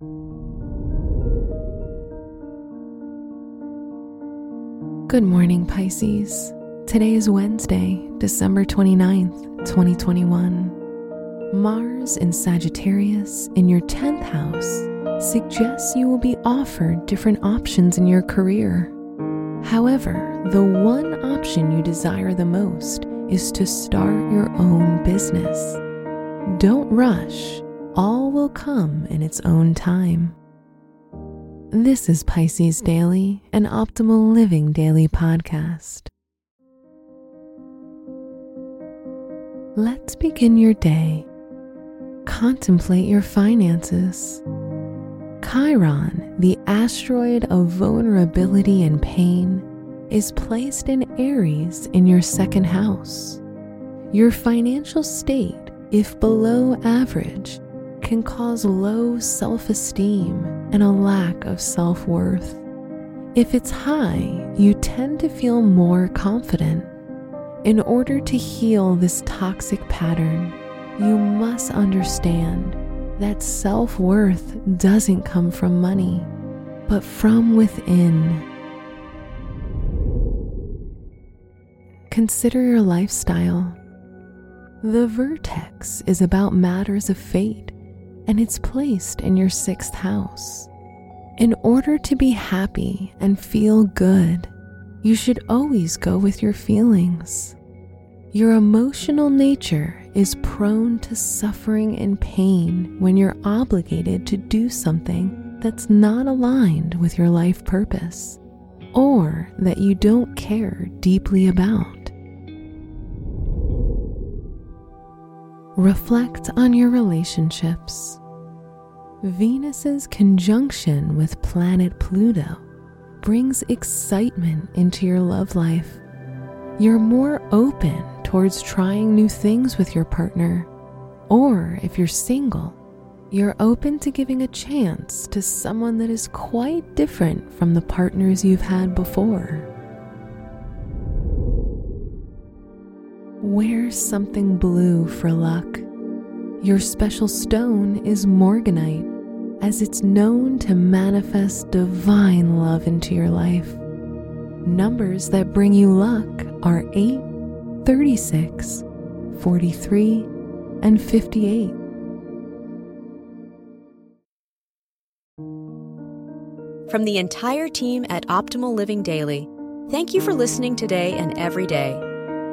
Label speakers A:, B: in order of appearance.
A: Good morning, Pisces. Today is Wednesday, December 29th, 2021. Mars in Sagittarius in your 10th house suggests you will be offered different options in your career. However, the one option you desire the most is to start your own business. Don't rush, all will come in its own time. This is Pisces Daily, an optimal living daily podcast. Let's begin your day. Contemplate your finances. Chiron, the asteroid of vulnerability and pain, is placed in Aries in your second house. Your financial state, if below average, can cause low self esteem and a lack of self worth. If it's high, you tend to feel more confident. In order to heal this toxic pattern, you must understand that self worth doesn't come from money, but from within. Consider your lifestyle. The vertex is about matters of fate and it's placed in your sixth house. In order to be happy and feel good, you should always go with your feelings. Your emotional nature is prone to suffering and pain when you're obligated to do something that's not aligned with your life purpose or that you don't care deeply about. Reflect on your relationships. Venus's conjunction with planet Pluto brings excitement into your love life. You're more open towards trying new things with your partner, or if you're single, you're open to giving a chance to someone that is quite different from the partners you've had before. Wear something blue for luck. Your special stone is morganite, as it's known to manifest divine love into your life. Numbers that bring you luck are 8, 36, 43, and 58.
B: From the entire team at Optimal Living Daily, thank you for listening today and every day